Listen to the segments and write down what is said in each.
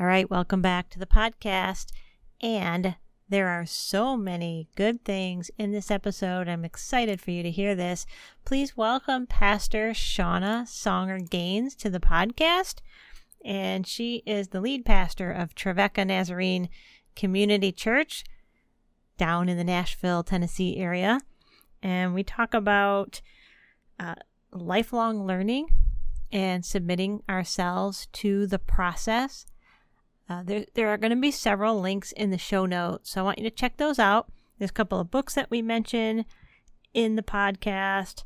All right, welcome back to the podcast. And there are so many good things in this episode. I'm excited for you to hear this. Please welcome Pastor Shawna Songer Gaines to the podcast. And she is the lead pastor of Trevecca Nazarene Community Church down in the Nashville, Tennessee area. And we talk about uh, lifelong learning and submitting ourselves to the process uh, there, there are going to be several links in the show notes, so I want you to check those out. There's a couple of books that we mention in the podcast.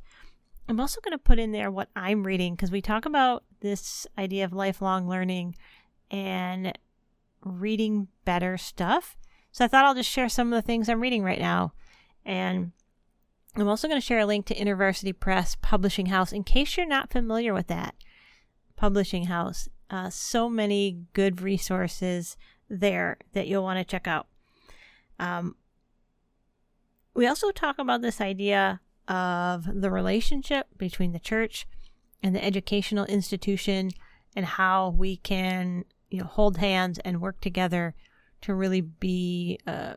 I'm also going to put in there what I'm reading because we talk about this idea of lifelong learning and reading better stuff. So I thought I'll just share some of the things I'm reading right now. And I'm also going to share a link to InterVarsity Press Publishing House in case you're not familiar with that publishing house. Uh, so many good resources there that you'll want to check out. Um, we also talk about this idea of the relationship between the church and the educational institution and how we can you know hold hands and work together to really be uh,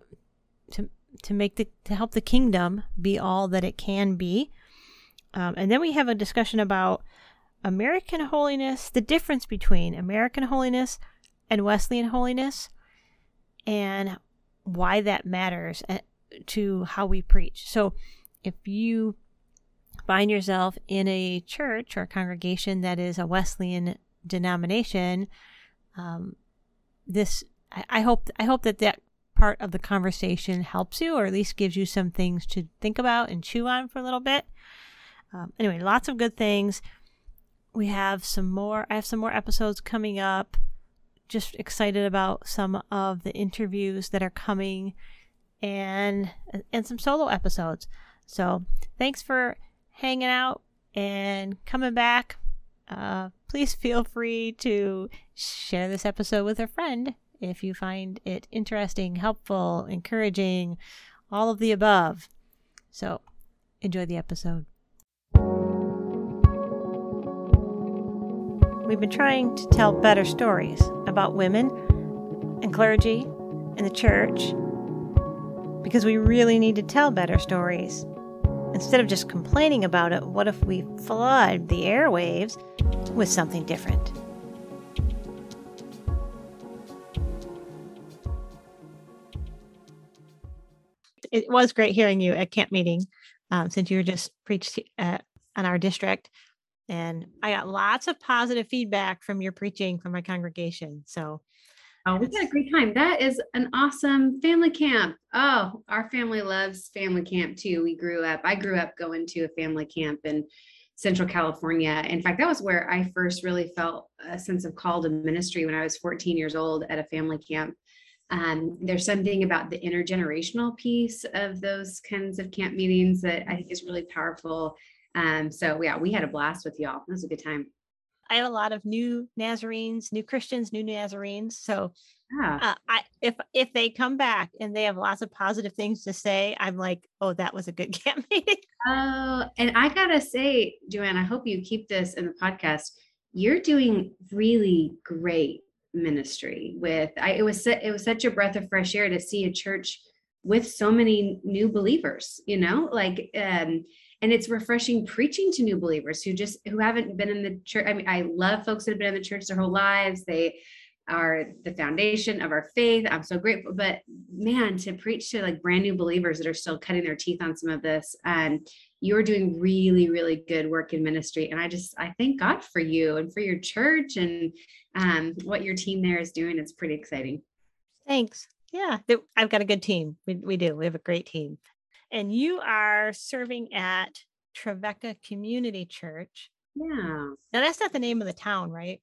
to to make the to help the kingdom be all that it can be um, and then we have a discussion about American holiness, the difference between American holiness and Wesleyan holiness, and why that matters uh, to how we preach. So, if you find yourself in a church or a congregation that is a Wesleyan denomination, um, this I, I hope I hope that that part of the conversation helps you, or at least gives you some things to think about and chew on for a little bit. Um, anyway, lots of good things we have some more i have some more episodes coming up. Just excited about some of the interviews that are coming and and some solo episodes. So thanks for hanging out and coming back. Uh, please feel free to share this episode with a friend if you find it interesting helpful encouraging all of the above. So enjoy the episode We've been trying to tell better stories about women and clergy and the church because we really need to tell better stories. Instead of just complaining about it, what if we flood the airwaves with something different? It was great hearing you at camp meeting um, since you were just preached at, on our district and I got lots of positive feedback from your preaching from my congregation. So, oh, we had a great time. That is an awesome family camp. Oh, our family loves family camp too. We grew up, I grew up going to a family camp in Central California. In fact, that was where I first really felt a sense of call to ministry when I was 14 years old at a family camp. Um, there's something about the intergenerational piece of those kinds of camp meetings that I think is really powerful um, so yeah, we had a blast with y'all. It was a good time. I have a lot of new Nazarenes, new Christians, new Nazarenes. So yeah. uh, I, if if they come back and they have lots of positive things to say, I'm like, oh, that was a good camp meeting. Oh, and I gotta say, JoAnn, I hope you keep this in the podcast. You're doing really great ministry with. I, it was it was such a breath of fresh air to see a church with so many new believers. You know, like um, and it's refreshing preaching to new believers who just who haven't been in the church. I mean i love folks that have been in the church their whole lives. They are the foundation of our faith. I'm so grateful. But man to preach to like brand new believers that are still cutting their teeth on some of this and you're doing really really good work in ministry. And i just i thank god for you and for your church and um, what your team there is doing. It's pretty exciting. Thanks. Yeah i've got a good team. We, we do. We have a great team and you are serving at Trevecca Community Church. Yeah. Now that's not the name of the town, right?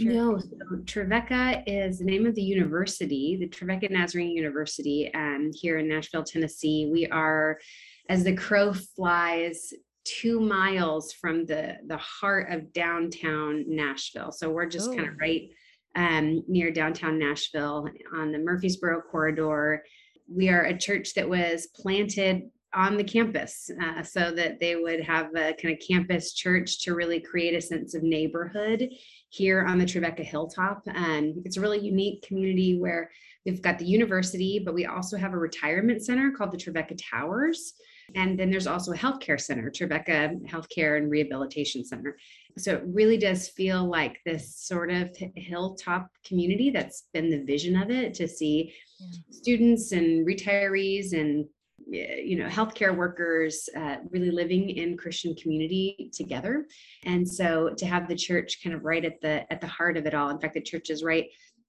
No, so Trevecca is the name of the university, the Trevecca Nazarene University, and here in Nashville, Tennessee. We are, as the crow flies, two miles from the the heart of downtown Nashville. So we're just kind of oh. right um, near downtown Nashville on the Murfreesboro corridor we are a church that was planted on the campus uh, so that they would have a kind of campus church to really create a sense of neighborhood here on the Trevecca Hilltop. And it's a really unique community where we've got the university, but we also have a retirement center called the Trevecca Towers. And then there's also a healthcare center, Trevecca Healthcare and Rehabilitation Center. So it really does feel like this sort of hilltop community that's been the vision of it to see yeah. students and retirees and you know healthcare workers uh, really living in christian community together and so to have the church kind of right at the at the heart of it all in fact the church is right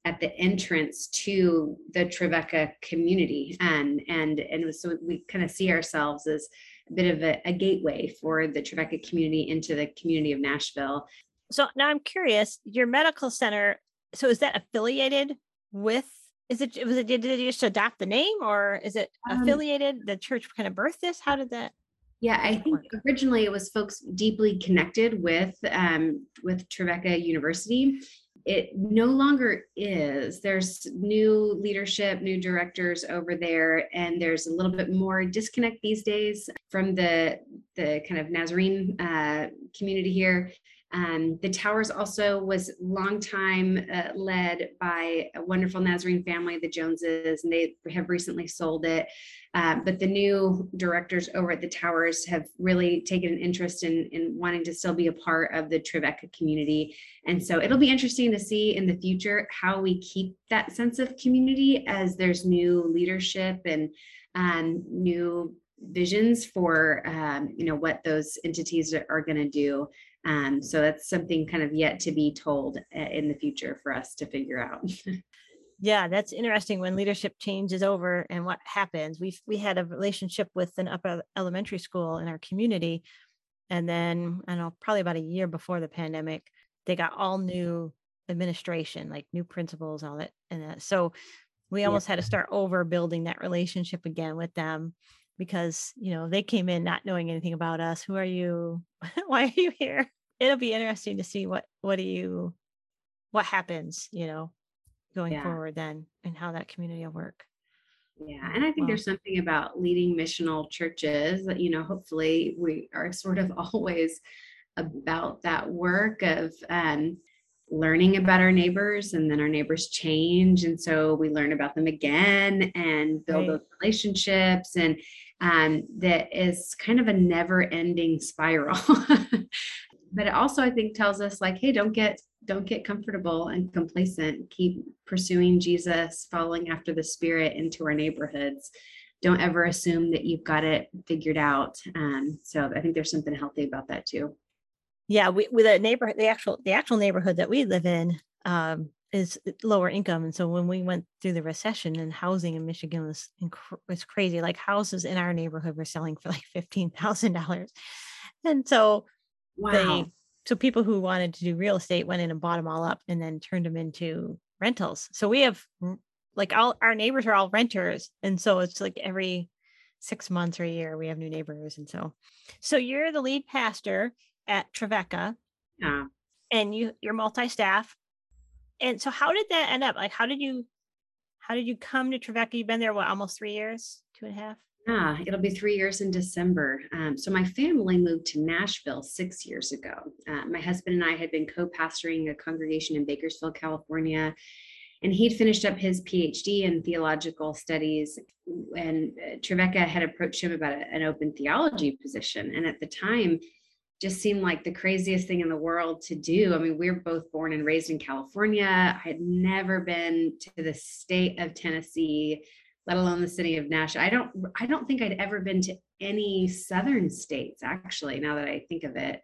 at the entrance to the Trevecca community. And and and so we kind of see ourselves as a bit of a, a gateway for the Trevecca community into the community of Nashville. So now I'm curious, your medical center, so is that affiliated with is it was it did you just adopt the name or is it um, affiliated? The church kind of birthed this? How did that yeah, I think originally it was folks deeply connected with um, with Trevecca University, it no longer is. There's new leadership, new directors over there, and there's a little bit more disconnect these days from the the kind of Nazarene uh, community here. Um, the Towers also was long time uh, led by a wonderful Nazarene family, the Joneses, and they have recently sold it. Uh, but the new directors over at the Towers have really taken an interest in, in wanting to still be a part of the Trevecca community. And so it'll be interesting to see in the future how we keep that sense of community as there's new leadership and um, new visions for um, you know what those entities are, are going to do um, so that's something kind of yet to be told uh, in the future for us to figure out. yeah, that's interesting when leadership changes over and what happens. We we had a relationship with an upper elementary school in our community, and then I don't know probably about a year before the pandemic, they got all new administration, like new principals, all that, and that. So we almost yeah. had to start over building that relationship again with them because you know they came in not knowing anything about us. Who are you? Why are you here? It'll be interesting to see what what do you what happens you know going yeah. forward then and how that community will work. Yeah and i think well, there's something about leading missional churches that you know hopefully we are sort of always about that work of um, learning about our neighbors and then our neighbors change. And so we learn about them again and build right. those relationships and um, that is kind of a never ending spiral. But it also i think tells us like hey don't get don't get comfortable and complacent. Keep pursuing jesus following after the spirit into our neighborhoods. Don't ever assume that you've got it figured out. Um, so i think there's something healthy about that too. Yeah we, with a neighborhood the actual the actual neighborhood that we live in um, is uh, lower income and so when we went through the recession and housing in michigan was was crazy like houses in our neighborhood were selling for like $15000 and so Wow. They, so people who wanted to do real estate went in and bought them all up and then turned them into rentals. So we have like all our neighbors are all renters. And so it's like every six months or a year we have new neighbors. And so so you're the lead pastor at Trevecca. Yeah. And you you're multi-staff. And so how did that end up? Like how did you how did you come to Trevecca? You've been there what almost three years, two and a half? Yeah, it'll be three years in December. Um, so my family moved to Nashville six years ago. Uh, my husband and I had been co-pastoring a congregation in Bakersfield, California, and he'd finished up his PhD in theological studies. And uh, Trevecca had approached him about a, an open theology position, and at the time, just seemed like the craziest thing in the world to do. I mean, we are both born and raised in California. I had never been to the state of Tennessee let alone the city of Nashville. I don't I don't think I'd ever been to any southern states actually now that I think of it.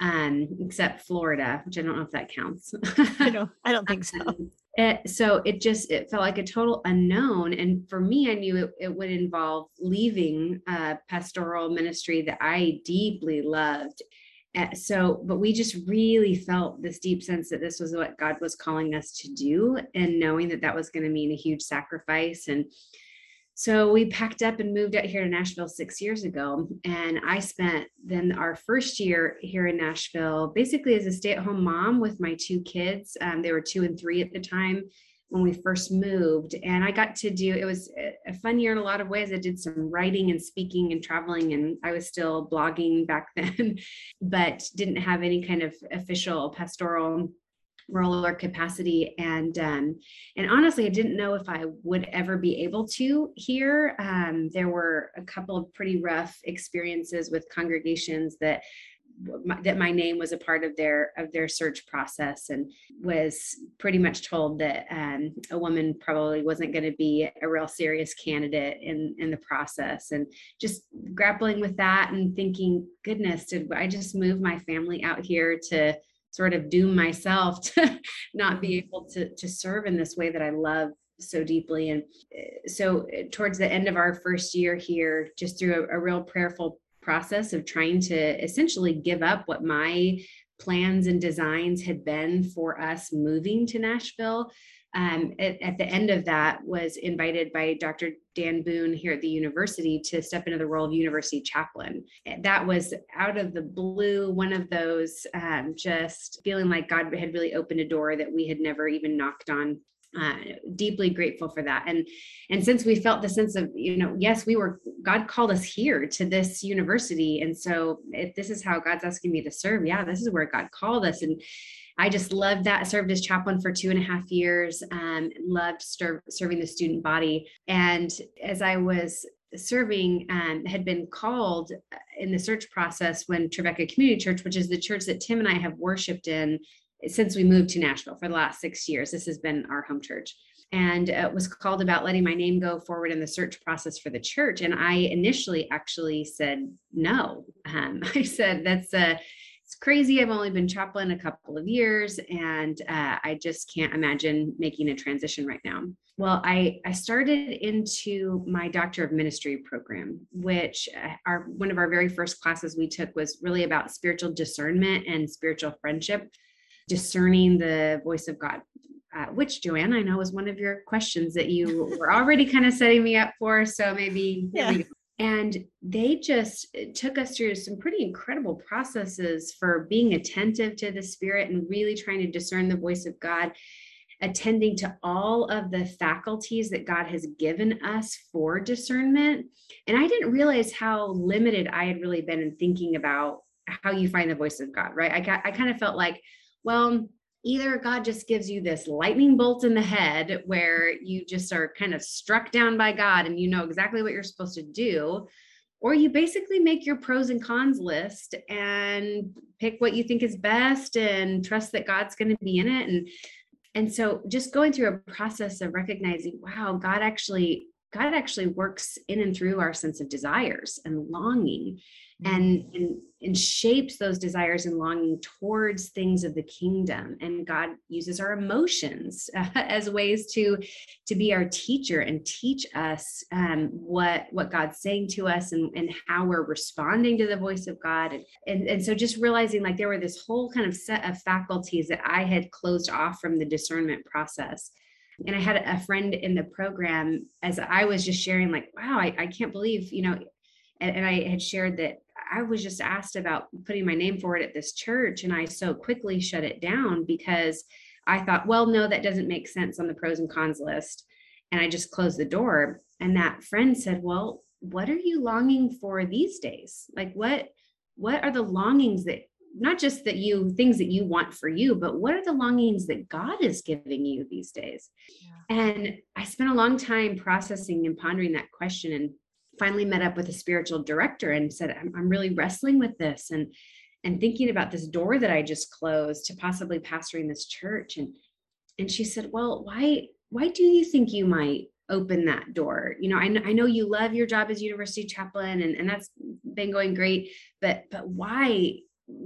Um, except Florida, which I don't know if that counts. I don't I don't think so. It, so it just it felt like a total unknown and for me i knew it, it would involve leaving a pastoral ministry that i deeply loved uh, so but we just really felt this deep sense that this was what god was calling us to do and knowing that that was going to mean a huge sacrifice and so we packed up and moved out here to Nashville six years ago. And I spent then our first year here in Nashville basically as a stay at home mom with my two kids. Um, they were two and three at the time when we first moved. And I got to do it was a fun year in a lot of ways. I did some writing and speaking and traveling, and I was still blogging back then, but didn't have any kind of official pastoral role or capacity. And um, and honestly i didn't know if i would ever be able to here. Um, there were a couple of pretty rough experiences with congregations that that my name was a part of their of their search process and was pretty much told that um, a woman probably wasn't going to be a real serious candidate in in the process. And just grappling with that and thinking goodness did i just move my family out here to sort of doom myself to not be mm-hmm. able to to serve in this way that i love so deeply and uh, so uh, towards the end of our first year here just through a, a real prayerful process of trying to essentially give up what my plans and designs had been for us moving to Nashville. Um, at, at, the end of that was invited by Dr. Dan Boone here at the university to step into the role of university chaplain. That was out of the blue, one of those um, just feeling like God had really opened a door that we had never even knocked on uh, deeply grateful for that and and since we felt the sense of you know yes we were god called us here to this university and so if this is how god's asking me to serve yeah this is where god called us and i just loved that served as chaplain for two and a half years um, loved ser- serving the student body and as i was serving um, had been called in the search process when Trevecca Community Church, which is the church that Tim and I have worshiped in since we moved to Nashville for the last six years. This has been our home church. And it was called about letting my name go forward in the search process for the church. And I initially actually said no. Um, I said, that's a, it's crazy. I've only been chaplain a couple of years and uh, I just can't imagine making a transition right now. Well, I, I started into my Doctor of Ministry program, which uh, our one of our very first classes we took was really about spiritual discernment and spiritual friendship discerning the voice of God, uh, which JoAnn, I know was one of your questions that you were already kind of setting me up for. So maybe, yeah. And they just uh, took us through some pretty incredible processes for being attentive to the Spirit and really trying to discern the voice of God attending to all of the faculties that God has given us for discernment. And I didn't realize how limited I had really been in thinking about how you find the voice of God, right? I got, I kind of felt like, well, either God just gives you this lightning bolt in the head where you just are kind of struck down by God and you know exactly what you're supposed to do, or you basically make your pros and cons list and pick what you think is best and trust that God's going to be in it. And and so just going through a process of recognizing wow God actually God actually works in and through our sense of desires and longing and, and and shapes those desires and longing towards things of the kingdom. And god uses our emotions uh, as ways to to be our teacher and teach us um, what what god's saying to us and, and how we're responding to the voice of god. And, and and so just realizing like there were this whole kind of set of faculties that i had closed off from the discernment process and i had a friend in the program as i was just sharing like wow i, I can't believe you know and, and i had shared that I was just asked about putting my name forward at this church, and I so quickly shut it down because I thought, well, no, that doesn't make sense on the pros and cons list. And I just closed the door. And that friend said, Well, what are you longing for these days? Like what what are the longings that not just that you things that you want for you, but what are the longings that God is giving you these days? Yeah. And I spent a long time processing and pondering that question and finally met up with a spiritual director and said, I'm, I'm really wrestling with this and and thinking about this door that I just closed to possibly pastoring this church. And and she said, Well, why why do you think you might open that door you know I, I know you love your job as university chaplain and, and that's been going great but but why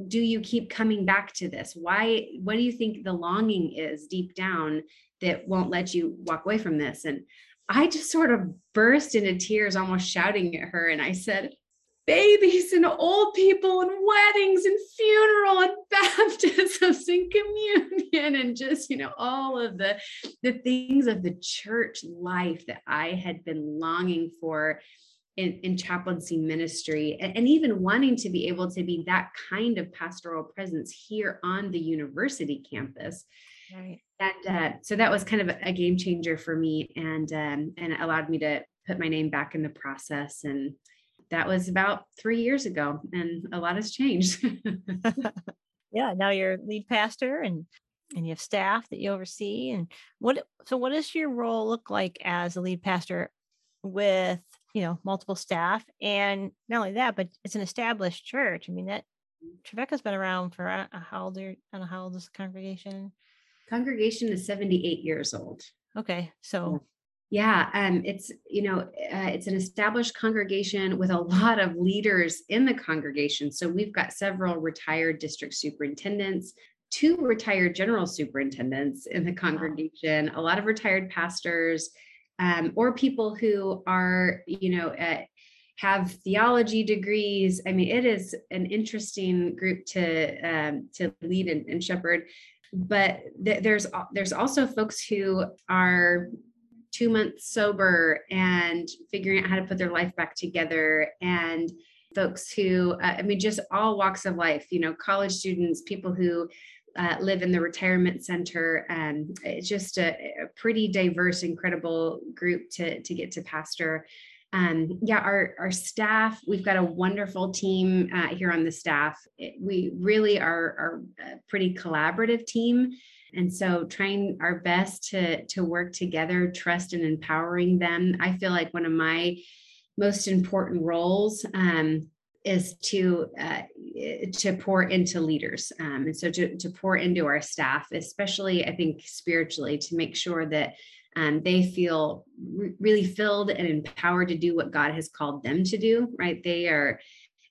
do you keep coming back to this why what do you think the longing is deep down that won't let you walk away from this and I just sort of burst into tears, almost shouting at her. And I said, babies and old people and weddings and funeral and baptisms and communion and just you know all of the the things of the church life that i had been longing for in, in chaplaincy ministry and, and even wanting to be able to be that kind of pastoral presence here on the university campus. Right. And uh, so that was kind of a game changer for me and um, and it allowed me to put my name back in the process. And that was about three years ago and a lot has changed. Yeah now you're lead pastor and and you have staff that you oversee. And what so what does your role look like as a lead pastor with you know multiple staff and not only that, but it's an established church. I mean that Trevecca's been around for uh, how old are, I don't know how old is the congregation? Congregation is 78 years old. Okay. So yeah, um, it's you know uh, it's an established congregation with a lot of leaders in the congregation. So we've got several retired district superintendents, two retired general superintendents in the congregation, a lot of retired pastors, um, or people who are you know uh, have theology degrees. I mean, it is an interesting group to um, to lead and, and shepherd. But th- there's there's also folks who are two months sober and figuring out how to put their life back together and folks who uh, i mean just all walks of life you know college students people who uh, live in the retirement center and it's just a, a, pretty diverse incredible group to to get to pastor. Um, yeah our our staff we've got a wonderful team uh, here on the staff. It, we really are, are a pretty collaborative team. And so trying our best to to work together trust and empowering them. I feel like one of my most important roles um, is to uh, to pour into leaders um, and so to, to pour into our staff especially i think spiritually to make sure that um, they feel re- really filled and empowered to do what god has called them to do right they are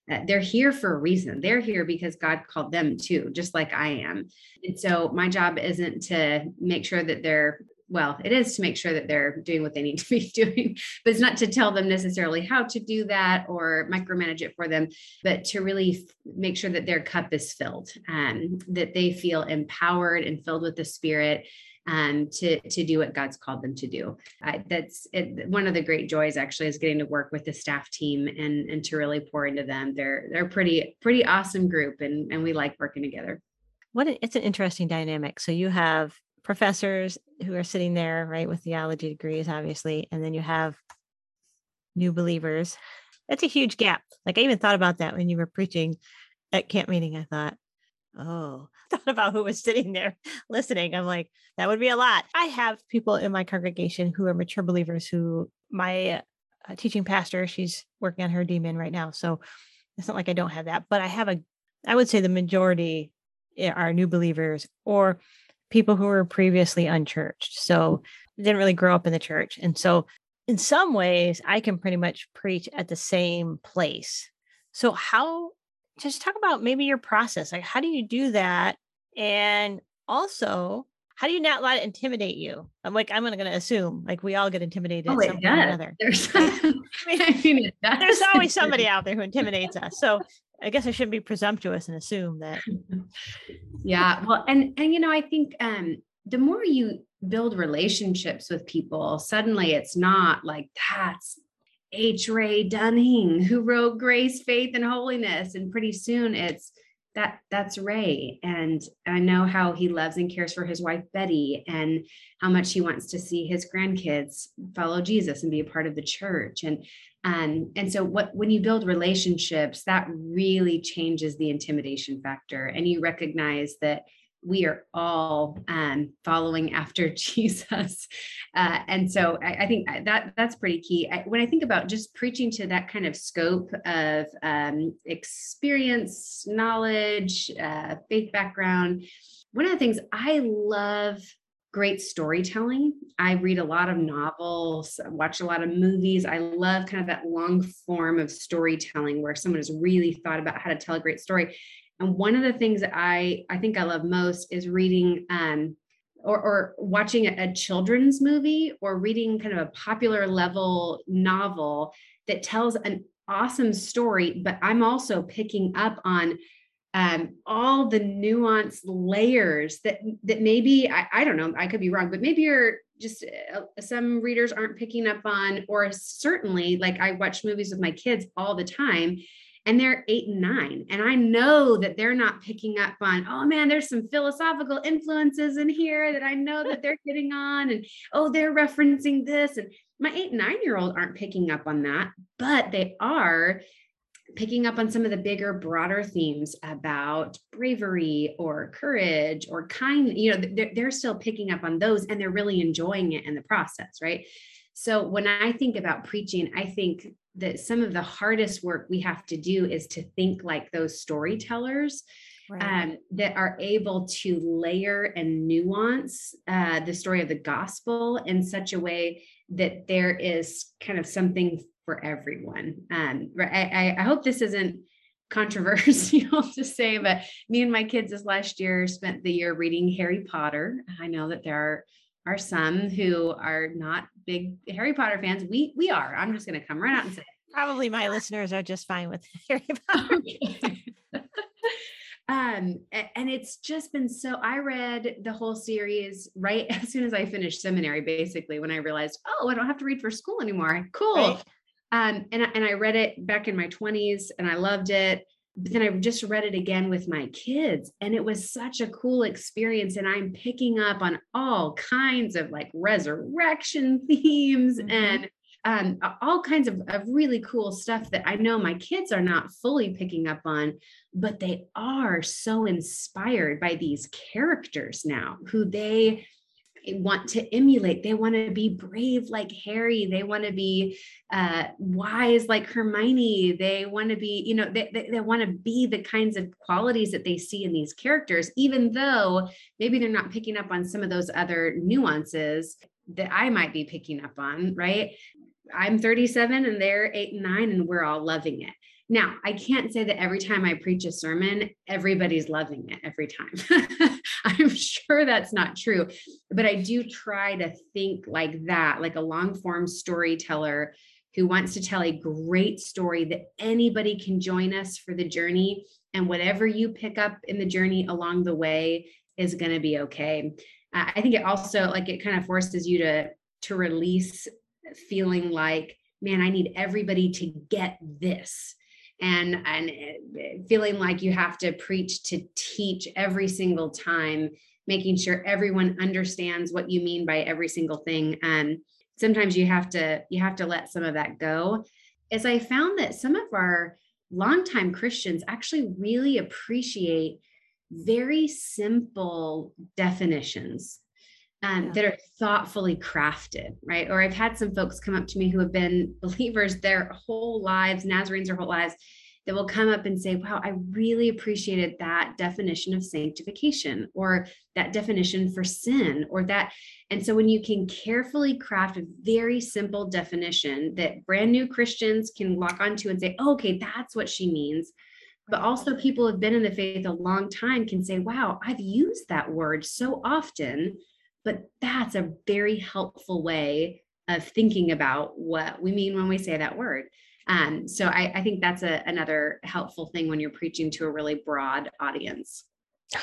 uh, they're here for a reason. They're here because God called them too, just like I am. And so my job isn't to make sure that they're well, it is to make sure that they're doing what they need to be doing, but it's not to tell them necessarily how to do that or micromanage it for them, but to really make sure that their cup is filled and that they feel empowered and filled with the Spirit um, to to do what God's called them to do. That's it, one of the great joys actually is getting to work with the staff team and and to really pour into them. They're they're pretty pretty awesome group and and we like working together. What it's an interesting dynamic. So you have professors who are sitting there right with theology degrees obviously and then you have new believers that's a huge gap like i even thought about that when you were preaching at camp meeting i thought oh thought about who was sitting there listening. I'm like, that would be a lot. I have people in my congregation who are mature believers who my uh, teaching pastor, she's working on her DMin right now. So it's not like I don't have that, but I have a, I would say the majority eh, are new believers or people who were previously unchurched. So didn't really grow up in the church. And so in some ways, I can pretty much preach at the same place. So how just talk about maybe your process. Like, how do you do that? And also, how do you not let it intimidate you? I'm like, I'm going to assume like we all get intimidated. Oh, it does. There's, I mean, there's always somebody out there who intimidates us. So I guess I shouldn't be presumptuous and assume that. yeah. Well, and, and, you know, I think, um, the more you build relationships with people, suddenly it's not like that's H. Ray Dunning, who wrote Grace, Faith, and Holiness. And pretty soon it's that that's Ray. And I know how he loves and cares for his wife Betty and how much he wants to see his grandkids follow Jesus and be a part of the church. And um, and so what when you build relationships, that really changes the intimidation factor. And you recognize that we are all um, following after Jesus. Uh, and so I, I, think that that's pretty key. I, when I think about just preaching to that kind of scope of um, experience, knowledge, uh, faith background, one of the things I love great storytelling. I read a lot of novels, watch a lot of movies. I love kind of that long form of storytelling where someone has really thought about how to tell a great story. And one of the things that I I think I love most is reading um, or, or watching a, a children's movie or reading kind of a popular level novel that tells an awesome story, but I'm also picking up on um, all the nuanced layers that that maybe I, I don't know I could be wrong, but maybe you're just uh, some readers aren't picking up on, or certainly like I watch movies with my kids all the time, and they're eight and nine. And I know that they're not picking up on, oh man, there's some philosophical influences in here that I know that they're getting on. And oh, they're referencing this. And my eight and nine year old aren't picking up on that, but they are picking up on some of the bigger broader themes about bravery or courage or kind you know they're, they're still picking up on those and they're really enjoying it in the process right so when i think about preaching i think that some of the hardest work we have to do is to think like those storytellers right. um, that are able to layer and nuance uh, the story of the gospel in such a way that there is kind of something for everyone. Um, I, I hope this isn't controversial to say, but me and my kids this last year spent the year reading Harry Potter. I know that there are are some who are not big Harry Potter fans. We we are. I'm just going to come right out and say. Probably my listeners are just fine with Harry Potter. um and it's just been so i read the whole series right as soon as i finished seminary basically when i realized oh i don't have to read for school anymore cool right. Um, and, and I read it back in my 20s and I loved it. Then I just read it again with my kids, and it was such a cool experience. And I'm picking up on all kinds of like resurrection themes mm-hmm. and um, all kinds of, of really cool stuff that I know my kids are not fully picking up on, but they are so inspired by these characters now who they want to emulate. They want to be brave like Harry. They want to be uh, wise like Hermione. They want to be, you know, they, they, they want to be the kinds of qualities that they see in these characters, even though maybe they're not picking up on some of those other nuances that I might be picking up on, right? I'm 37 and they're eight and nine, and we're all loving it. Now, I can't say that every time I preach a sermon, everybody's loving it every time. I'm sure that's not true, but I do try to think like that, like a long form storyteller who wants to tell a great story that anybody can join us for the journey. And whatever you pick up in the journey along the way is going to be okay. I think it also like it kind of forces you to to release feeling like, man, I need everybody to get this and and eh, feeling like you have to preach to teach every single time making sure everyone understands what you mean by every single thing and sometimes you have to you have to let some of that go. As i found that some of our longtime christians actually really appreciate very simple definitions um, yeah. that are thoughtfully crafted, right? Or I've had some folks come up to me who have been believers their whole lives, Nazarenes their whole lives, that will come up and say, Wow, I really appreciated that definition of sanctification or that definition for sin or that. And so when you can carefully craft a very simple definition that brand new Christians can lock onto and say, oh, okay, that's what she means but also people who have been in the faith a long time can say wow i've used that word so often but that's a very helpful way of thinking about what we mean when we say that word. Um, so I, I think that's a, another helpful thing when you're preaching to a really broad audience.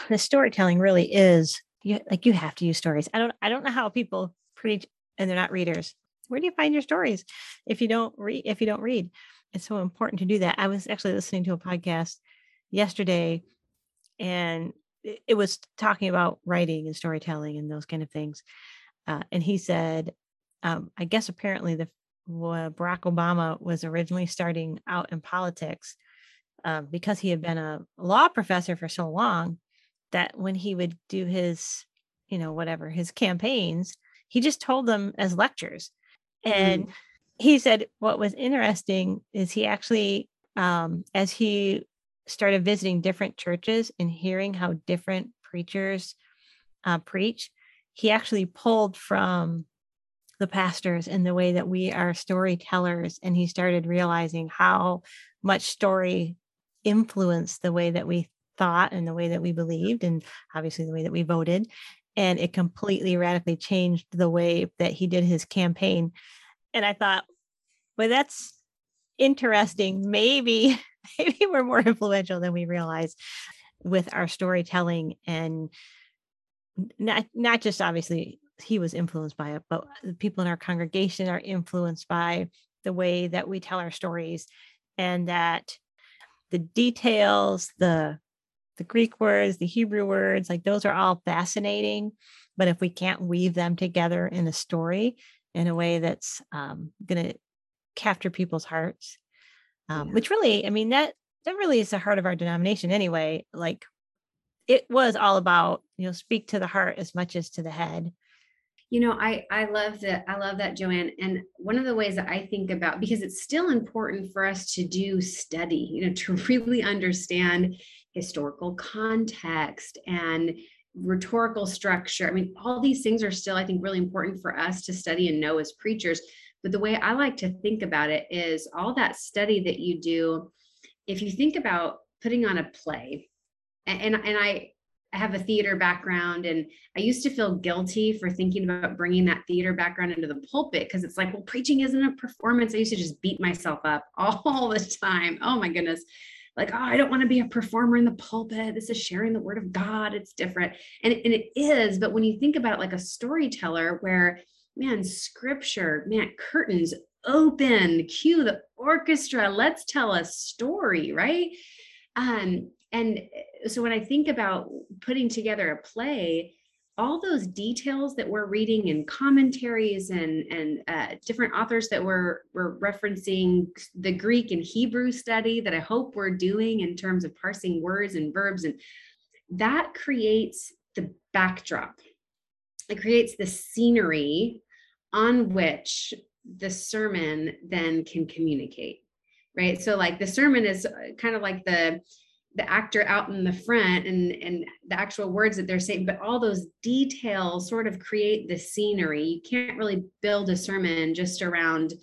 The storytelling really is you, like you have to use stories. I don't I don't know how people preach and they're not readers. Where do you find your stories if you don't read if you don't read? It's so important to do that. I was actually listening to a podcast yesterday and it was talking about writing and storytelling and those kind of things. Uh, and he said, um, I guess apparently the Barack Obama was originally starting out in politics uh, because he had been a law professor for so long that when he would do his, you know, whatever his campaigns, he just told them as lectures. And mm. he said what was interesting is he actually, um, as he started visiting different churches and hearing how different preachers uh, preach, he actually pulled from the pastors and the way that we are storytellers. And he started realizing how much story influenced the way that we thought and the way that we believed, and obviously the way that we voted. And it completely radically changed the way that he did his campaign. And I thought, well, that's interesting. Maybe maybe we're more influential than we realize with our storytelling and not not just obviously he was influenced by it but the people in our congregation are influenced by the way that we tell our stories and that the details the the greek words the hebrew words like those are all fascinating but if we can't weave them together in a story in a way that's um, going to capture people's hearts um, which really, I mean, that that really is the heart of our denomination anyway. Like it was all about, you know, speak to the heart as much as to the head. You know, I I love that. I love that, JoAnn. And one of the ways that I think about because it's still important for us to do study, you know, to really understand historical context and rhetorical structure. I mean, all these things are still, I think, really important for us to study and know as preachers. But the way I like to think about it is all that study that you do, if you think about putting on a play, and, and, I, I have a theater background and I used to feel guilty for thinking about bringing that theater background into the pulpit because it's like, well, preaching isn't a performance. I used to just beat myself up all the time. Oh my goodness like, oh, I don't want to be a performer in the pulpit. This is sharing the word of God. It's different. And, and it is. But when you think about it like a storyteller, where, man, scripture, man, curtains open, cue the orchestra, let's tell a story, right? Um, and so when I think about putting together a play, all those details that we're reading in commentaries and and uh, different authors that we're we're referencing the Greek and Hebrew study that I hope we're doing in terms of parsing words and verbs and that creates the backdrop. It creates the scenery on which the sermon then can communicate. Right. So like the sermon is uh, kind of like the the actor out in the front and and the actual words that they're saying but all those details sort of create the scenery you can't really build a sermon just around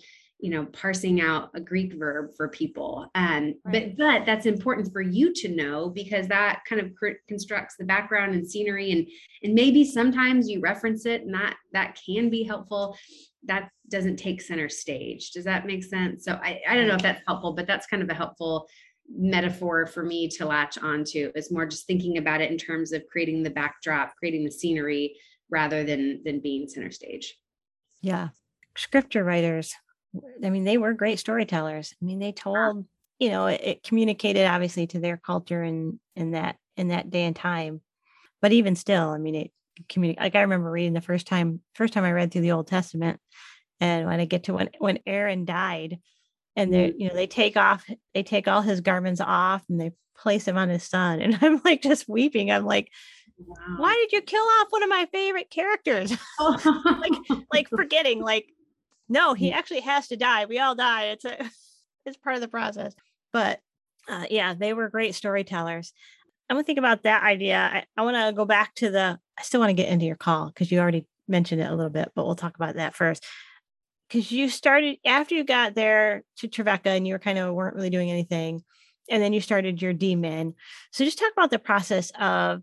you know parsing out a greek verb for people. Um, right. but but that's important for you to know because that kind of cr- constructs the background and scenery and and maybe sometimes you reference it and that that can be helpful. That doesn't take center stage. Does that make sense? So i i don't know if that's helpful but that's kind of a helpful metaphor for me to latch onto is more just thinking about it in terms of creating the backdrop creating the scenery rather than than being center stage. Yeah. Scripture writers i mean they were great storytellers. I mean they told you know it, it communicated obviously to their culture and in that in that day and time. But even still i mean it communicate like i remember reading the first time first time i read through the old testament and when i get to when when aaron died and they mm-hmm. you know they take off they take all his garments off and they place him on his son and i'm like just weeping. I'm like wow. why did you kill off one of my favorite characters? Like like forgetting like no he mm. actually has to die. We all die. It's a it's part of the process. But uh, yeah they were great storytellers. I'm gonna think about that idea. I, I want to go back to the i still want to get into your call because you already mentioned it a little bit but we'll talk about that first. Because you started after you got there to Trevecca and you were kind of weren't really doing anything, and then you started your DMin. So just talk about the process of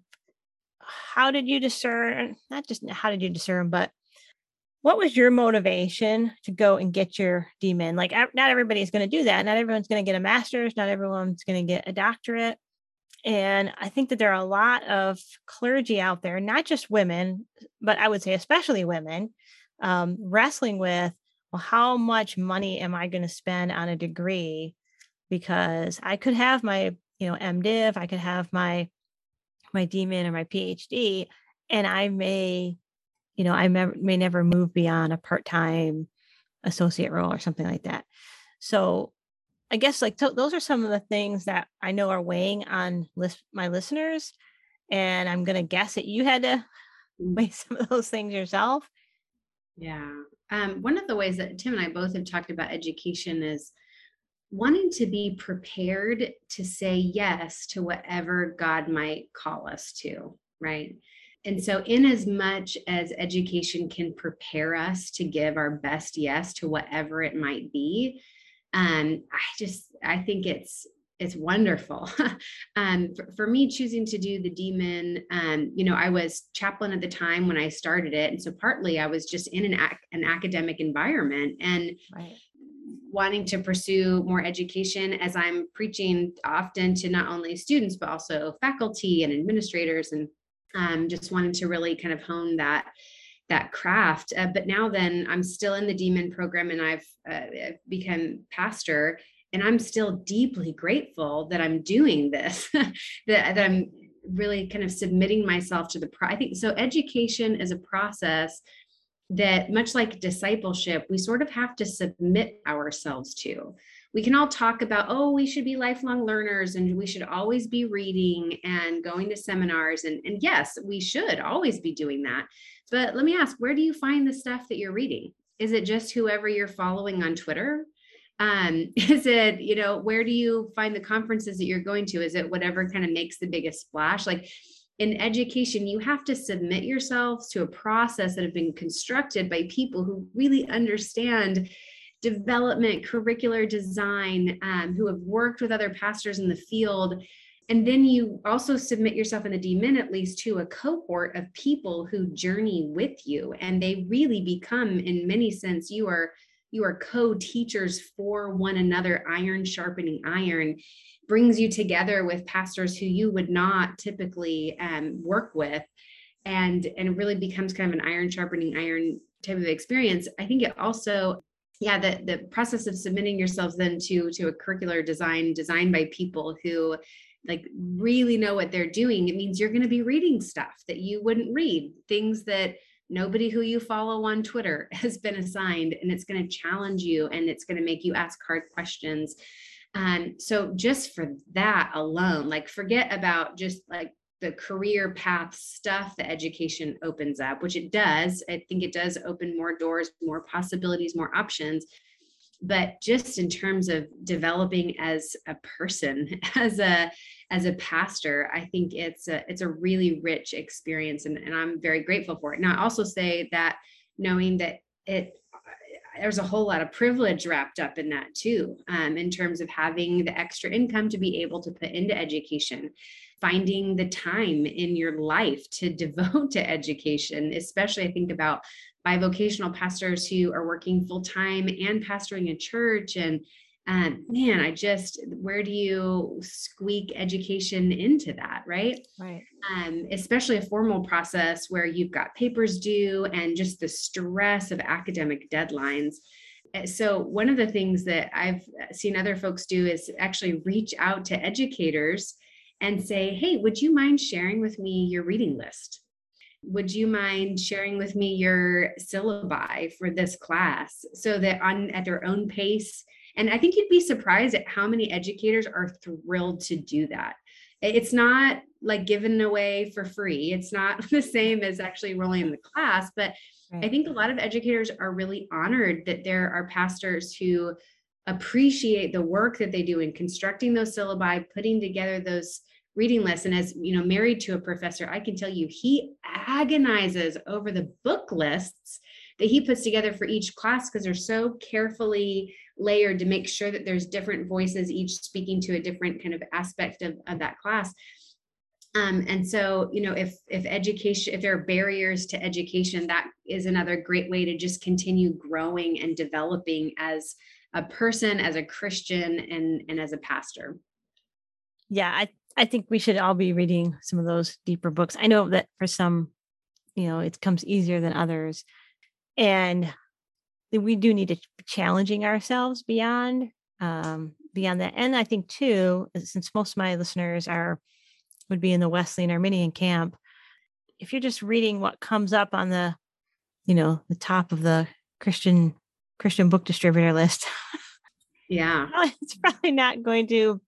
how did you discern, not just how did you discern, but what was your motivation to go and get your DMin? Like, not everybody's going to do that. Not everyone's going to get a master's. Not everyone's going to get a doctorate. And I think that there are a lot of clergy out there, not just women, but I would say especially women, um, wrestling with well, how much money am I going to spend on a degree? Because I could have my, you know, MDiv, I could have my my DMin or my PhD, and I may, you know, I may, never move beyond a part-time associate role or something like that. So I guess like th- those are some of the things that I know are weighing on list- my listeners. And I'm going to guess that you had to weigh some of those things yourself. Yeah. Um, one of the ways that Tim and I both have talked about education is wanting to be prepared to say yes to whatever God might call us to, right? And so, in as much as education can prepare us to give our best yes to whatever it might be, um, I just I think it's it's wonderful. um, for, for, me, choosing to do the DMin, um, you know, I was chaplain at the time when I started it, and so partly I was just in an ac- an academic environment and. Right. wanting to pursue more education as i'm preaching often to not only students but also faculty and administrators and um, just wanting to really kind of hone that that craft. Uh, but now then i'm still in the DMin program and i've uh, become pastor and i'm still deeply grateful that i'm doing this that, that i'm really kind of submitting myself to the pro- i think so education is a process that much like discipleship we sort of have to submit ourselves to we can all talk about, oh, we should be lifelong learners and we should always be reading and going to seminars. And, and yes, we should always be doing that. But let me ask, where do you find the stuff that you're reading? Is it just whoever you're following on Twitter? Um, is it, you know, where do you find the conferences that you're going to? Is it whatever kind of makes the biggest splash? Like in education, you have to submit yourselves to a process that have been constructed by people who really understand development, curricular design, um, who have worked with other pastors in the field. And then you also submit yourself in the DMin at least to a cohort of people who journey with you. And they really become, in many sense, you are you are co-teachers for one another, iron sharpening iron brings you together with pastors who you would not typically um, work with and and really becomes kind of an iron sharpening iron type of experience i think it also yeah the the process of submitting yourselves then to to a curricular design designed by people who like really know what they're doing it means you're going to be reading stuff that you wouldn't read things that nobody who you follow on twitter has been assigned and it's going to challenge you and it's going to make you ask hard questions. Um, so just for that alone like forget about just like the career path stuff that education opens up, which it does. I think it does open more doors, more possibilities, more options. But just in terms of developing as a person, as a as a pastor, I think it's a it's a really rich experience, and, and I'm very grateful for it. And I also say that knowing that it there's a whole lot of privilege wrapped up in that too, um, in terms of having the extra income to be able to put into education finding the time in your life to devote to education, especially I think about bivocational pastors who are working full time and pastoring a church. And um, man, I just, where do you squeak education into that, right? Right. Um, especially a formal process where you've got papers due and just the stress of academic deadlines. Eh, so, one of the things that I've seen other folks do is actually reach out to educators and say, hey, would you mind sharing with me your reading list? Would you mind sharing with me your syllabi for this class so that on at their own pace? And I think you'd be surprised at how many educators are thrilled to do that. It's not like given away for free. It's not the same as actually rolling in the class, but right. I think a lot of educators are really honored that there are pastors who appreciate the work that they do in constructing those syllabi, putting together those reading list and as you know married to a professor i can tell you he agonizes over the book lists that he puts together for each class because they're so carefully layered to make sure that there's different voices each speaking to a different kind of aspect of, of that class. Um, and so you know if if education if there are barriers to education that is another great way to just continue growing and developing as a person as a christian and and as a pastor. Yeah i I think we should all be reading some of those deeper books. I know that for some, you know, it comes easier than others. And we do need to be challenging ourselves beyond um beyond that. And I think too, since most of my listeners are would be in the Wesleyan Arminian camp, if you're just reading what comes up on the, you know, the top of the Christian Christian book distributor list. Yeah. it's probably not going to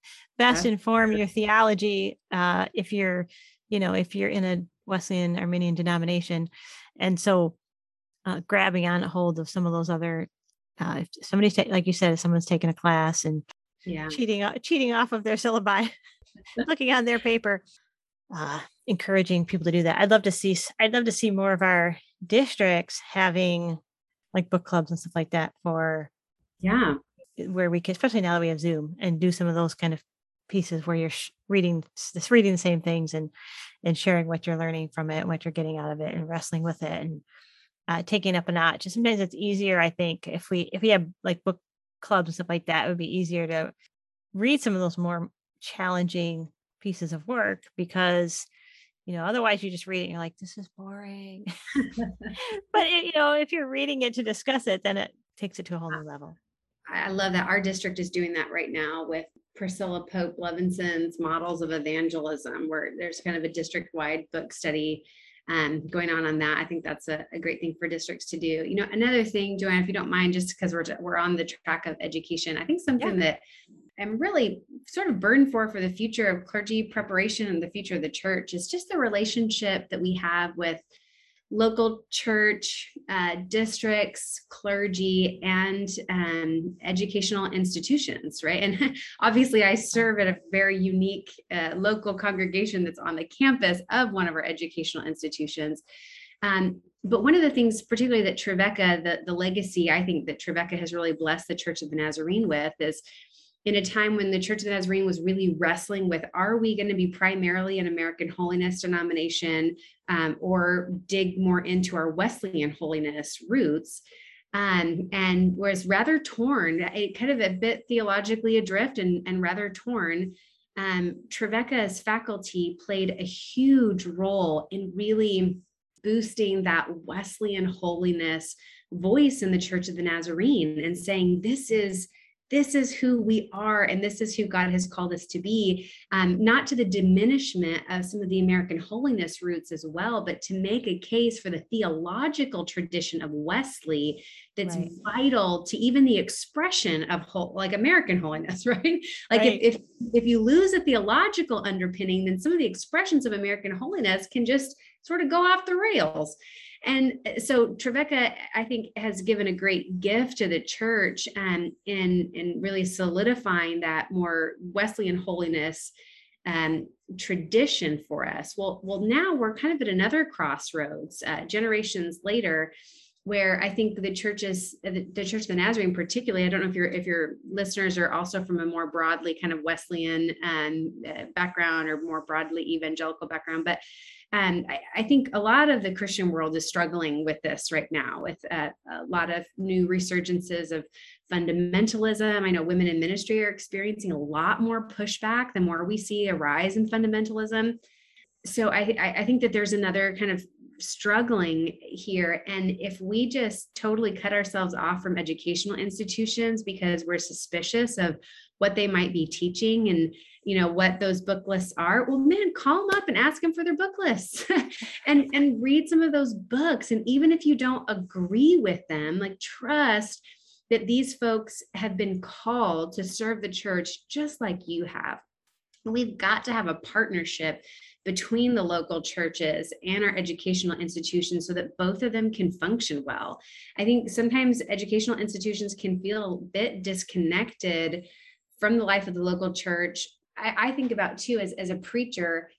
best inform your theology uh, if you're, you know, if you're in a Wesleyan Arminian denomination. And so uh, grabbing on hold of some of those other, uh, if somebody's, ta- like you said, if someone's taking a class and yeah. cheating, cheating off of their syllabi, looking on their paper, uh, encouraging people to do that. I'd love to see, I'd love to see more of our districts having like book clubs and stuff like that for yeah where we can, especially now that we have Zoom, and do some of those kind of pieces where you're sh- reading this, reading the same things and and sharing what you're learning from it and what you're getting out of it and wrestling with it and uh, taking up a notch. And sometimes it's easier, I think, if we if we have like book clubs and stuff like that, it would be easier to read some of those more challenging pieces of work because you know otherwise you just read it and you're like this is boring. But it, you know if you're reading it to discuss it then it takes it to a whole new level. I love that. Our district is doing that right now with Priscilla Pope Levison's Models of Evangelism, where there's kind of a district wide book study um, going on on that. I think that's a, a, great thing for districts to do. You know, another thing, JoAnn, if you don't mind, just because we're we're on the track of education, I think something yeah. that I'm really sort of burdened for for the future of clergy preparation and the future of the church is just the relationship that we have with local church, uh, districts, clergy, and um, educational institutions, right? And obviously, I serve at a very unique uh, local congregation that's on the campus of one of our educational institutions. Um, but one of the things, particularly that Trevecca, the, the legacy I think that Trevecca has really blessed the Church of the Nazarene with is in a time when the Church of the Nazarene was really wrestling with are we going to be primarily an American holiness denomination um, or dig more into our Wesleyan holiness roots? Um, and was rather torn, it kind of a bit theologically adrift and, and rather torn. Um, Trevecca's faculty played a huge role in really boosting that Wesleyan holiness voice in the Church of the Nazarene and saying, this is this is who we are and this is who God has called us to be, um, not to the diminishment of some of the American holiness roots as well, but to make a case for the theological tradition of Wesley that's right. vital to even the expression of whole, like American holiness, right? Like right. If, if if you lose a theological underpinning, then some of the expressions of American holiness can just sort of go off the rails. And uh, so Trevecca, I think, has given a great gift to the church and in, in really solidifying that more Wesleyan holiness um, tradition for us. Well, well, now we're kind of at another crossroads, uh, generations later, where I think the churches, uh, the, the Church of the Nazarene, particularly, I don't know if your if your listeners are also from a more broadly kind of Wesleyan um, uh, background or more broadly evangelical background, but and I, I, think a lot of the Christian world is struggling with this right now, with uh, a lot of new resurgences of fundamentalism. I know women in ministry are experiencing a lot more pushback the more we see a rise in fundamentalism. So I, I think that there's another kind of struggling here. And if we just totally cut ourselves off from educational institutions because we're suspicious of what they might be teaching and you know what those book lists are well man call them up and ask them for their book lists and and read some of those books and even if you don't agree with them like trust that these folks have been called to serve the church just like you have we've got to have a partnership between the local churches and our educational institutions so that both of them can function well. I think sometimes educational institutions can feel a bit disconnected from the life of the local church I, I think about too as, as a preacher,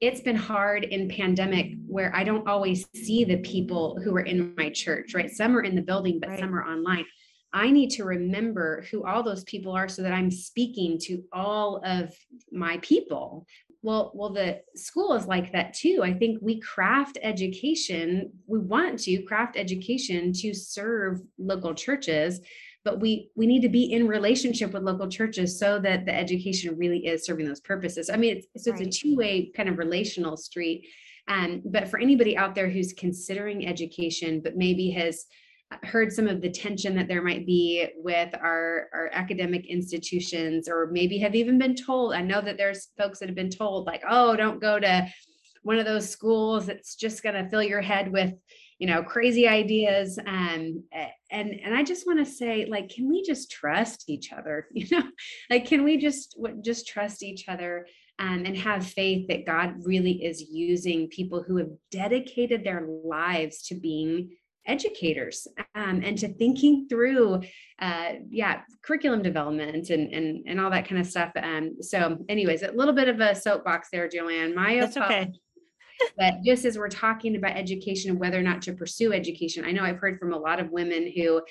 it's been hard in pandemic where I don't always see the people who are in my church, right? Some are in the building, but right. some are online. I need to remember who all those people are so that I'm speaking to all of my people. Well, well, the school is like that too. I think we craft education, we want to craft education to serve local churches but we we need to be in relationship with local churches so that the education really is serving those purposes i mean it's, so it's right. a two-way kind of relational street um, but for anybody out there who's considering education but maybe has heard some of the tension that there might be with our, our academic institutions or maybe have even been told i know that there's folks that have been told like oh don't go to one of those schools that's just going to fill your head with you know crazy ideas um, and and i just want to say like can we just trust each other? You know like can we just just trust each other um, and have faith that god really is using people who have dedicated their lives to being educators um, and to thinking through uh, yeah curriculum development and, and and all that kind of stuff um, so anyways a little bit of a soapbox there JoAnn. My That's okay but just as we're talking about education and whether or not to pursue education, I know I've heard from a lot of women who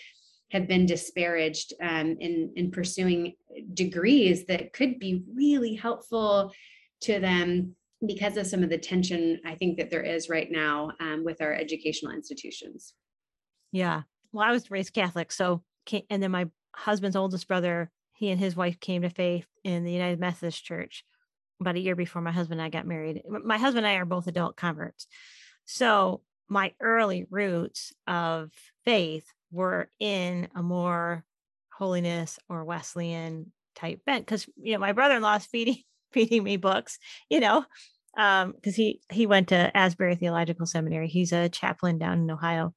have been disparaged um, in in pursuing degrees that could be really helpful to them because of some of the tension I think that there is right now um, with our educational institutions. Yeah. Well, I was raised Catholic, so and then my husband's oldest brother, he and his wife came to faith in the United Methodist Church about a year before my husband and I got married. My husband and I are both adult converts. So my early roots of faith were in a more holiness or Wesleyan type bent because you know my brother-in-law is feeding feeding me books, you know, um because he he went to asbury theological seminary he's a chaplain down in ohio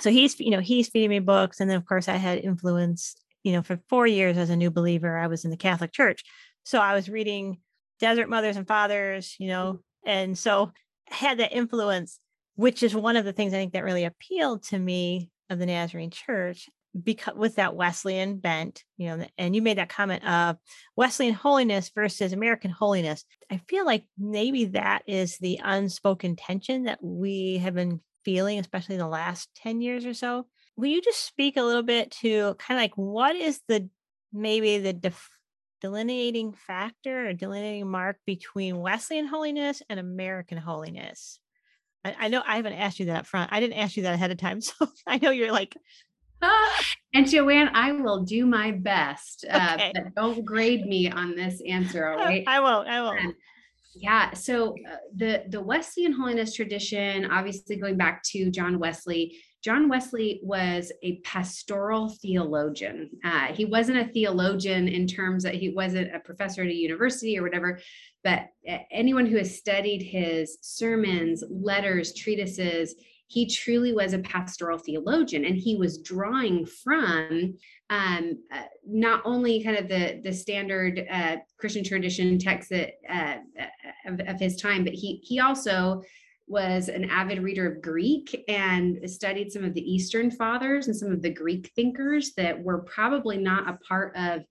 so he's you know he's feeding me books and then of course i had influence you know for four years as a new believer i was in the catholic church so i was reading desert mothers and fathers you know and so had that influence which is one of the things i think that really appealed to me of the nazarene church because with that Wesleyan bent, you know, and you made that comment of Wesleyan holiness versus American holiness. I feel like maybe that is the unspoken tension that we have been feeling, especially in the last 10 years or so. Will you just speak a little bit to kind of like what is the maybe the def- delineating factor or delineating mark between Wesleyan holiness and American holiness? I, I know I haven't asked you that up front. I didn't ask you that ahead of time. So I know you're like and JoAnn, I will do my best, uh, okay. but don't grade me on this answer. All right. I won't. I won't. Um, yeah. So uh, the the Wesleyan holiness tradition, obviously going back to John Wesley. John Wesley was a pastoral theologian. Uh, he wasn't a theologian in terms that he wasn't a professor at a university or whatever, but anyone who has studied his sermons, letters, treatises, he truly was a pastoral theologian and he was drawing from um, uh, not only kind of the the standard uh, Christian tradition texts uh, of, of, his time, but he he also was an avid reader of Greek and studied some of the Eastern fathers and some of the Greek thinkers that were probably not a part of.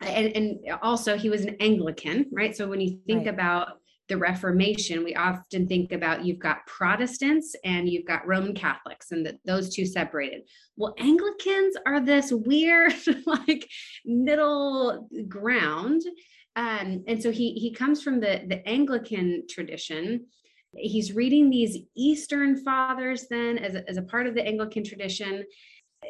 And, and also he was an Anglican, right? So when you think right. about the Reformation, we often think about you've got Protestants and you've got Roman Catholics, and that those two separated. Well, Anglicans are this weird, like middle ground. Um, and so he he comes from the the Anglican tradition. He's reading these Eastern fathers then as a, as a part of the Anglican tradition,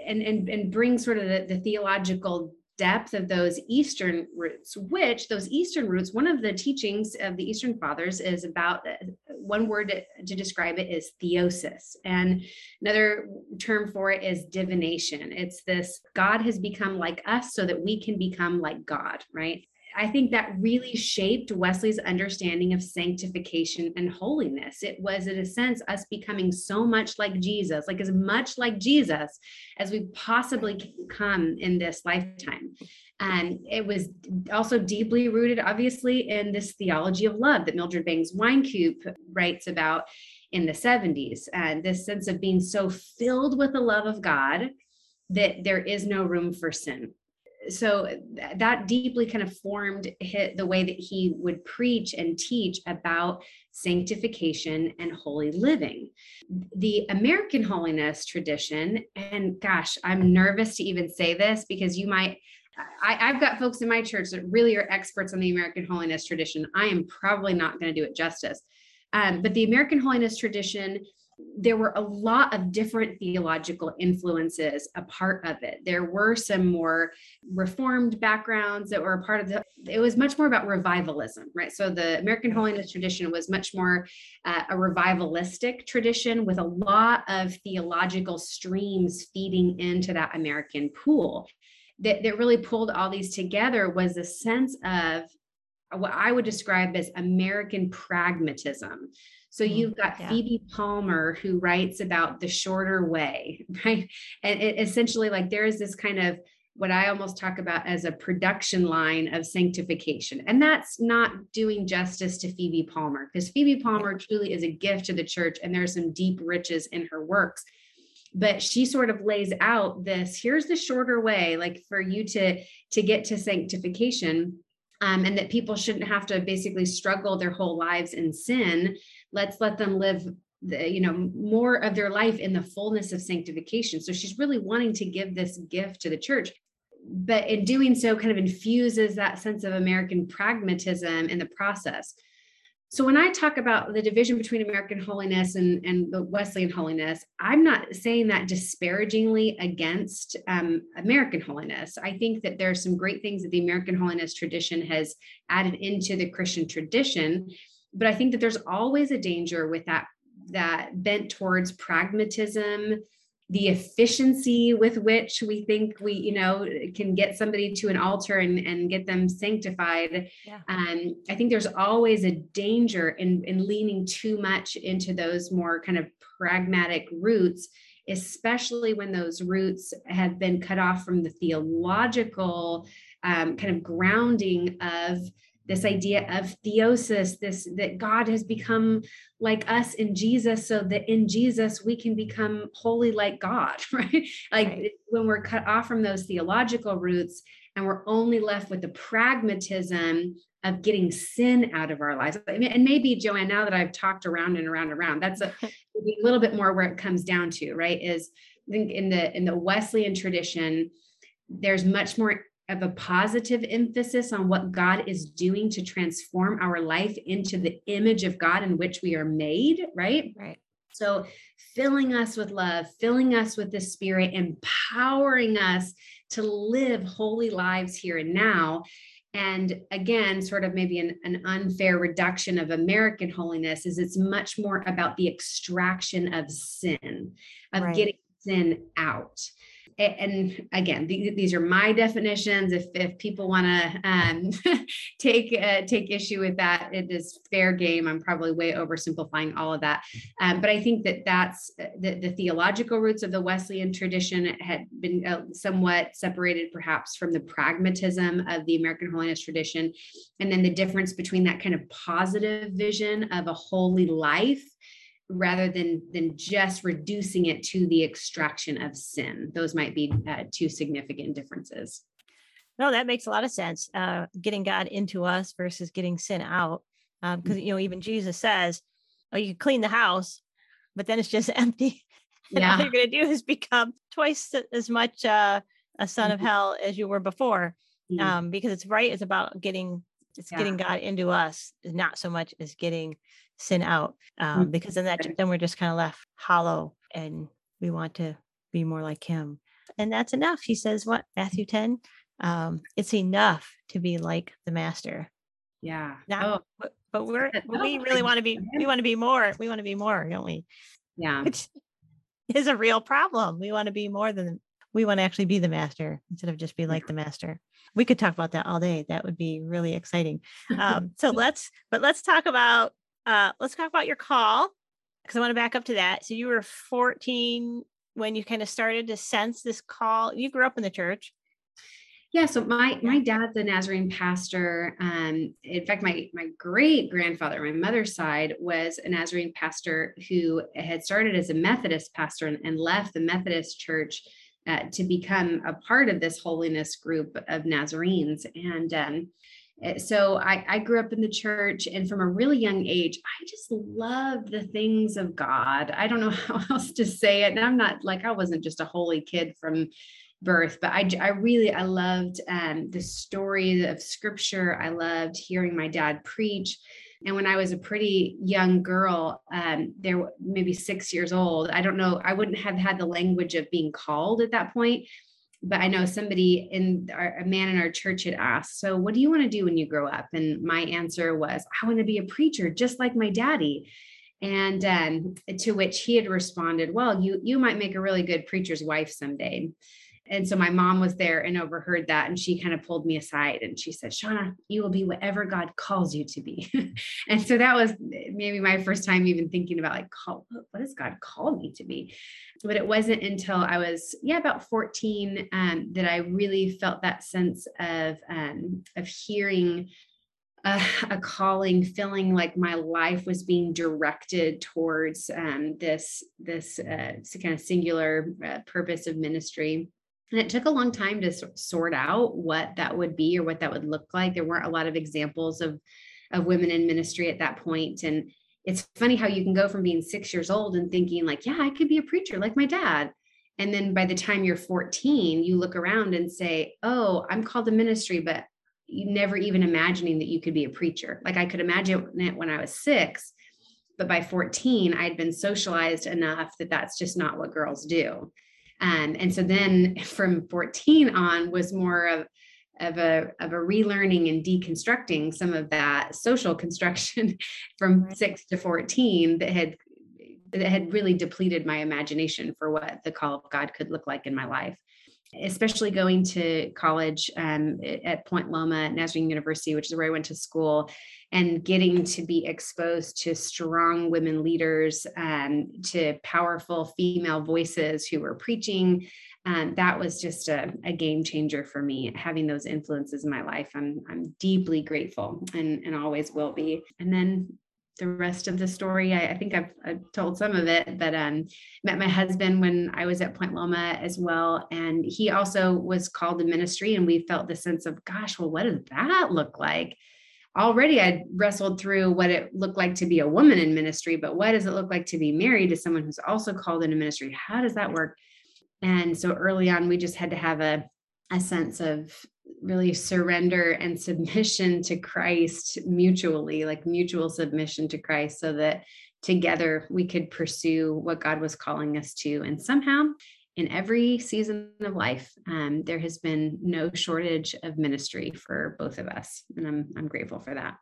and and and brings sort of the, the theological depth of those Eastern roots, which those Eastern roots, one of the teachings of the Eastern Fathers is about uh, one word to describe it is theosis. And another term for it is divinization. It's this God has become like us so that we can become like God, right? I think that really shaped Wesley's understanding of sanctification and holiness. It was, in a sense, us becoming so much like Jesus, like as much like Jesus as we possibly can come in this lifetime. And it was also deeply rooted, obviously, in this theology of love that Mildred Bangs Wynkoop writes about in the 70s. And this sense of being so filled with the love of God that there is no room for sin so that deeply kind of formed the way that he would preach and teach about sanctification and holy living. The American holiness tradition, and gosh, I'm nervous to even say this because you might. I, have got folks in my church that really are experts on the American holiness tradition. I am probably not going to do it justice. Um, but the American holiness tradition there were a lot of different theological influences a part of it. There were some more reformed backgrounds that were a part of the, it was much more about revivalism, right? So the American Holiness tradition was much more uh, a revivalistic tradition with a lot of theological streams feeding into that American pool. That, that really pulled all these together was a sense of what I would describe as American pragmatism. So mm, you've got yeah. Phoebe Palmer who writes about the shorter way, right? And it essentially like there is this kind of what I almost talk about as a production line of sanctification. And that's not doing justice to Phoebe Palmer because Phoebe Palmer truly is a gift to the church and there's some deep riches in her works. But she sort of lays out this here's the shorter way like for you to to get to sanctification um, and that people shouldn't have to basically struggle their whole lives in sin let's let them live the, you know more of their life in the fullness of sanctification. So she's really wanting to give this gift to the church but in doing so kind of infuses that sense of american pragmatism in the process. So when i talk about the division between american holiness and, and the wesleyan holiness i'm not saying that disparagingly against um, american holiness. I think that there are some great things that the american holiness tradition has added into the christian tradition but i think that there's always a danger with that that bent towards pragmatism the efficiency with which we think we you know can get somebody to an altar and, and get them sanctified yeah. um, i think there's always a danger in, in leaning too much into those more kind of pragmatic roots especially when those roots have been cut off from the theological um, kind of grounding of this idea of theosis this that god has become like us in jesus so that in jesus we can become holy like god right like right. when we're cut off from those theological roots and we're only left with the pragmatism of getting sin out of our lives and maybe JoAnn now that i've talked around and around and around that's a, a little bit more where it comes down to right is i think in the in the wesleyan tradition there's much more of a positive emphasis on what God is doing to transform our life into the image of God in which we are made, right? Right. So, filling us with love, filling us with the Spirit, empowering us to live holy lives here and now. And again, sort of maybe an, an unfair reduction of American holiness is it's much more about the extraction of sin, of right. getting sin out and again these are my definitions. If if people want to um, take uh, take issue with that it is fair game. I'm probably way oversimplifying all of that. Um, but i think that that's uh, the, the, theological roots of the wesleyan tradition had been uh, somewhat separated perhaps from the pragmatism of the american holiness tradition. And then the difference between that kind of positive vision of a holy life rather than than just reducing it to the extraction of sin those might be uh, two significant differences no that makes a lot of sense uh, getting god into us versus getting sin out because um, you know even jesus says oh you clean the house but then it's just empty and yeah. all you're going to do is become twice as much uh, a son mm-hmm. of hell as you were before mm-hmm. um, because it's right it's about getting it's yeah. getting god into us not so much as getting sin out um, mm-hmm. because then that then we're just kind of left hollow and we want to be more like him. And that's enough he says what matthew 10 um, it's enough to be like the master. Yeah. Not, oh. but, but we're we really want to be we want to be more we want to be more don't we? Yeah. Which is a real problem. We want to be more than we want to actually be the master instead of just be like the master. We could talk about that all day. That would be really exciting. Um, so let's but let's talk about uh, let's talk about your call because I want to back up to that. So you were 14 when you kind of started to sense this call. You grew up in the church. Yeah, so my my dad's a Nazarene pastor. Um, in fact, my my great grandfather, my mother's side, was a Nazarene pastor who had started as a Methodist pastor and, and left the Methodist church uh, to become a part of this holiness group of Nazarenes. And um, so I, I, grew up in the church and from a really young age i just loved the things of god. I don't know how else to say it. And i'm not like i wasn't just a holy kid from birth but i, I really i loved um, the story of scripture. I loved hearing my dad preach. And when i was a pretty young girl um, there maybe six years old i don't know i wouldn't have had the language of being called at that point but I know somebody in our, a man in our church had asked, So, what do you want to do when you grow up? And my answer was, I want to be a preacher, just like my daddy. And um, to which he had responded, Well, you you might make a really good preacher's wife someday. And so my mom was there and overheard that. And she kind of pulled me aside and she said, Shawna, you will be whatever God calls you to be. and so that was maybe my first time even thinking about like, call, what does God call me to be? But it wasn't until I was, yeah, about 14 um, that I really felt that sense of, um, of hearing a, a, calling, feeling like my life was being directed towards um, this this uh, kind of singular uh, purpose of ministry. And it took a long time to sort out what that would be or what that would look like. There weren't a lot of examples of, of women in ministry at that point. And it's funny how you can go from being six years old and thinking, like, yeah, I could be a preacher like my dad. And then by the time you're 14, you look around and say, oh, I'm called to ministry, but you never even imagining that you could be a preacher. Like I could imagine it when I was six, but by 14, I'd been socialized enough that that's just not what girls do. Um, and so then from 14 on was more of, of a, of a relearning and deconstructing some of that social construction from six to 14 that had it had really depleted my imagination for what the call of God could look like in my life especially going to college um, at Point Loma Nazarene University, which is where I went to school, and getting to be exposed to strong women leaders, um, to powerful female voices who were preaching. Um, that was just a, a, game changer for me, having those influences in my life. I'm, I'm deeply grateful and, and always will be. And then the rest of the story. I, I think I've, I've, told some of it, but um, met my husband when I was at Point Loma as well. And he also was called to ministry. And we felt the sense of, gosh, well, what does that look like? Already I'd wrestled through what it looked like to be a woman in ministry, but what does it look like to be married to someone who's also called into ministry? How does that work? And so early on, we just had to have a, a sense of really surrender and submission to Christ mutually, like mutual submission to Christ, so that together we could pursue what God was calling us to. And somehow, in every season of life, um, there has been no shortage of ministry for both of us, and I'm I'm grateful for that.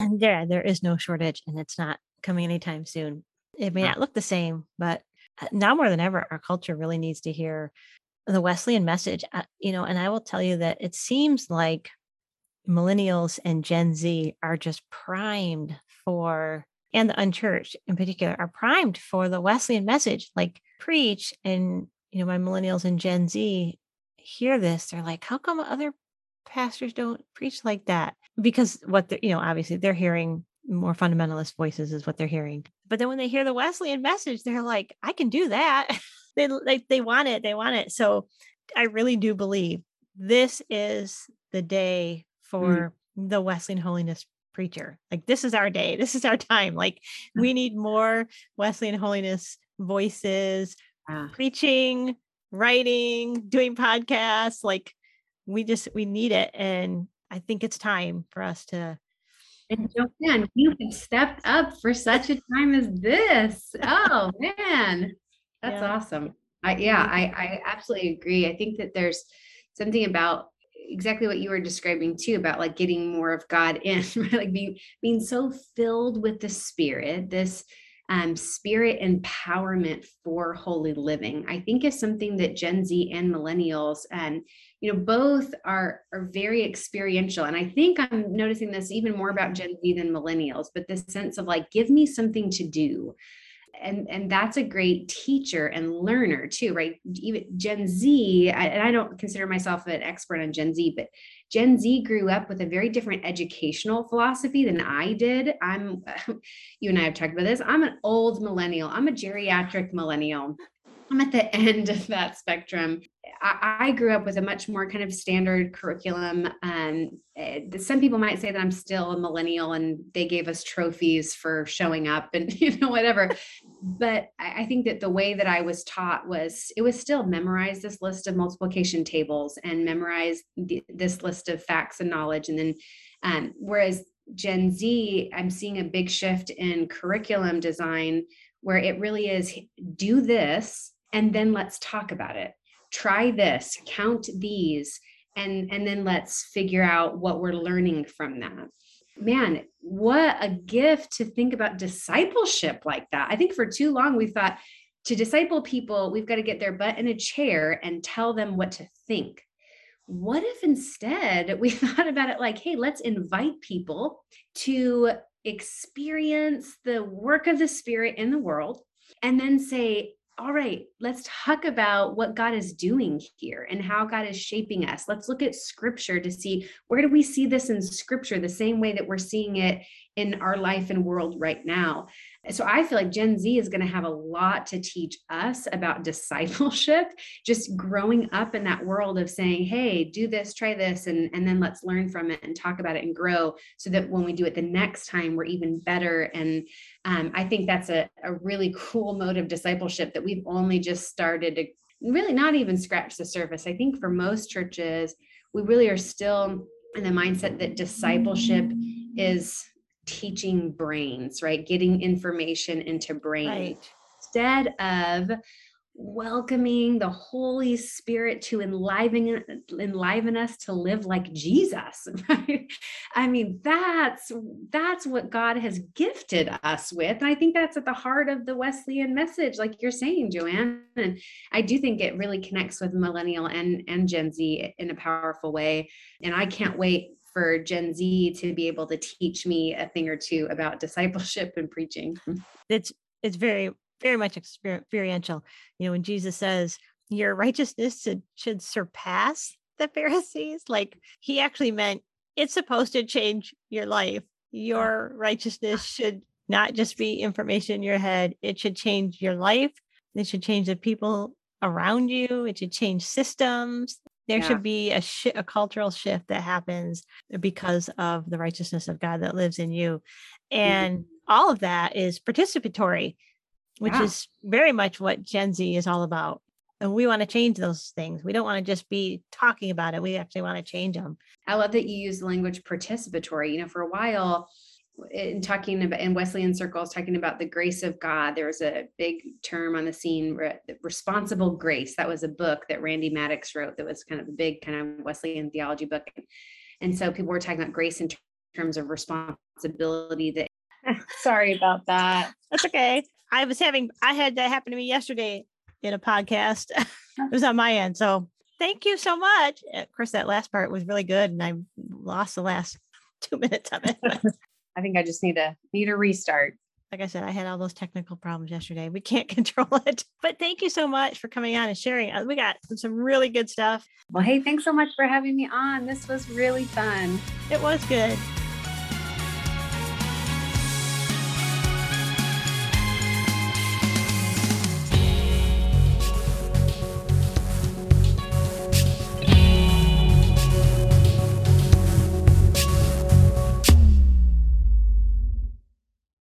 And there, there is no shortage, and it's not coming anytime soon. It may not look the same, but uh, now more than ever, our culture really needs to hear the Wesleyan message, uh, you know, and I will tell you that it seems like millennials and Gen Z are just primed for, and the unchurched in particular, are primed for the Wesleyan message, like preach. And, you know, my millennials and Gen Z hear this, they're like, how come other pastors don't preach like that? Because what they're, you know, obviously they're hearing more fundamentalist voices is what they're hearing. But then when they hear the Wesleyan message, they're like, I can do that. they like they want it they want it so i really do believe this is the day mm. for mm. the wesleyan holiness preacher like this is our day this is our time like we need more wesleyan holiness voices ah. preaching writing doing podcasts like we just we need it and i think it's time for us to and JoAnn, you have stepped up for such a time as this. Oh man. That's yeah. awesome. I, yeah, I, I absolutely agree. I think that there's something about exactly what you were describing too about like getting more of God in, right? like being being so filled with the Spirit, this um, spirit empowerment for holy living. I think is something that Gen Z and millennials and you know both are are very experiential. And I think I'm noticing this even more about Gen Z than millennials, but this sense of like, give me something to do and and that's a great teacher and learner too right? Even gen z I, and i don't consider myself an expert on gen z but gen z grew up with a very different educational philosophy than i did. I'm you and i have talked about this. I'm an old millennial. I'm a geriatric millennial. I'm at the end of that spectrum. I, grew up with a much more kind of standard curriculum. Um, some people might say that I'm still a millennial and they gave us trophies for showing up and you know whatever. but I, I think that the way that I was taught was it was still memorize this list of multiplication tables and memorize the, this list of facts and knowledge, and then um, whereas Gen Z, I'm seeing a big shift in curriculum design where it really is do this and then let's talk about it try this count these and and then let's figure out what we're learning from that. Man what a gift to think about discipleship like that. I think for too long we thought to disciple people we've got to get their butt in a chair and tell them what to think. What if instead we thought about it like hey let's invite people to experience the work of the spirit in the world and then say all right, let's talk about what God is doing here and how God is shaping us. Let's look at scripture to see where do we see this in scripture the same way that we're seeing it in our life and world right now. So I feel like Gen Z is going to have a lot to teach us about discipleship, just growing up in that world of saying, hey, do this, try this, and, and then let's learn from it and talk about it and grow so that when we do it the next time, we're even better. And um, I think that's a, a really cool mode of discipleship that we've only just started to really not even scratch the surface. I think for most churches, we really are still in the mindset that discipleship is teaching brains, right? Getting information into brains right. instead of welcoming the Holy Spirit to enliven enliven us to live like Jesus. Right? I mean, that's that's what God has gifted us with. And I think that's at the heart of the Wesleyan message, like you're saying, JoAnn. And I do think it really connects with millennial and, and Gen Z in a powerful way. And I can't wait for Gen Z to be able to teach me a thing or two about discipleship and preaching. It's it's very very much experiential. You know, when Jesus says your righteousness should, should surpass the Pharisees, like he actually meant it's supposed to change your life. Your righteousness should not just be information in your head, it should change your life. It should change the people around you. It should change systems. There yeah. should be a, sh- a cultural shift that happens because of the righteousness of God that lives in you. Mm-hmm. And mm-hmm. all of that is participatory which yeah. is very much what Gen Z is all about. And we want to change those things. We don't want to just be talking about it. We actually want to change them. I love that you use the language participatory. You know, for a while, in talking about in Wesleyan circles, talking about the grace of God, there was a big term on the scene, responsible grace. That was a book that Randy Maddox wrote. That was kind of a big kind of Wesleyan theology book, and so people were talking about grace in terms of responsibility. That sorry about that. That's okay. I was having, I had that happen to me yesterday in a podcast. it was on my end. So thank you so much. Of course, that last part was really good, and I lost the last two minutes of it. I think I just need a need a restart. Like I said, I had all those technical problems yesterday. We can't control it. But thank you so much for coming on and sharing. Uh, we got some really good stuff. Well, hey, thanks so much for having me on. This was really fun. It was good.